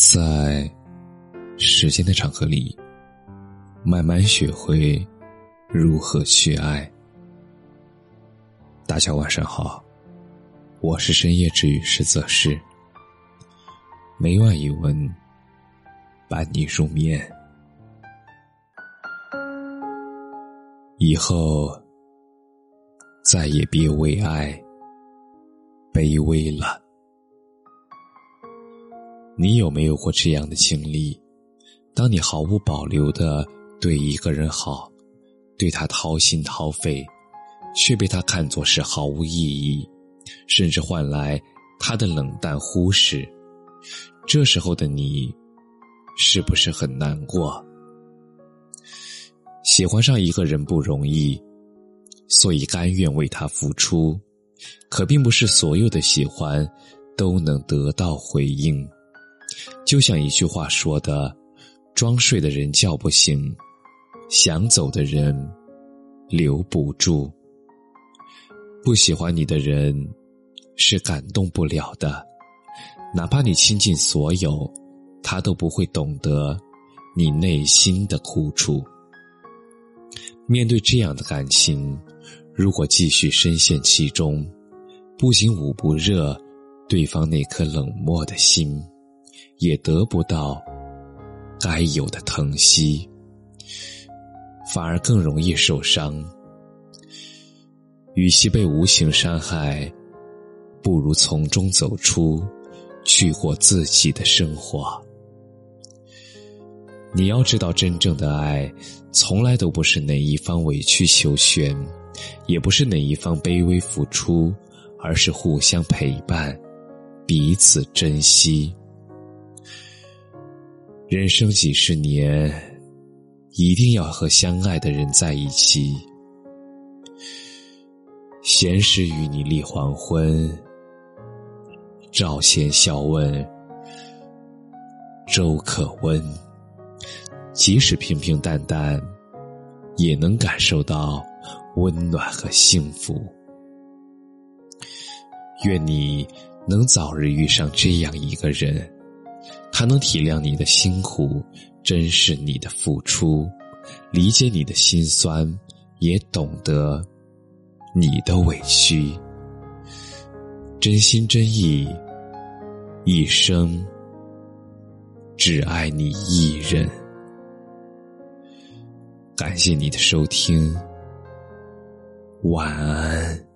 在时间的长河里，慢慢学会如何去爱。大家晚上好，我是深夜治愈师泽师，每晚一文伴你入眠。以后再也别为爱卑微了。你有没有过这样的经历？当你毫无保留的对一个人好，对他掏心掏肺，却被他看作是毫无意义，甚至换来他的冷淡忽视，这时候的你，是不是很难过？喜欢上一个人不容易，所以甘愿为他付出，可并不是所有的喜欢都能得到回应。就像一句话说的：“装睡的人叫不醒，想走的人留不住。不喜欢你的人是感动不了的，哪怕你倾尽所有，他都不会懂得你内心的苦楚。面对这样的感情，如果继续深陷其中，不仅捂不热对方那颗冷漠的心。”也得不到该有的疼惜，反而更容易受伤。与其被无形伤害，不如从中走出，去过自己的生活。你要知道，真正的爱，从来都不是哪一方委曲求全，也不是哪一方卑微付出，而是互相陪伴，彼此珍惜。人生几十年，一定要和相爱的人在一起。闲时与你立黄昏，照前笑问粥可温。即使平平淡淡，也能感受到温暖和幸福。愿你能早日遇上这样一个人。他能体谅你的辛苦，珍视你的付出，理解你的心酸，也懂得你的委屈，真心真意，一生只爱你一人。感谢你的收听，晚安。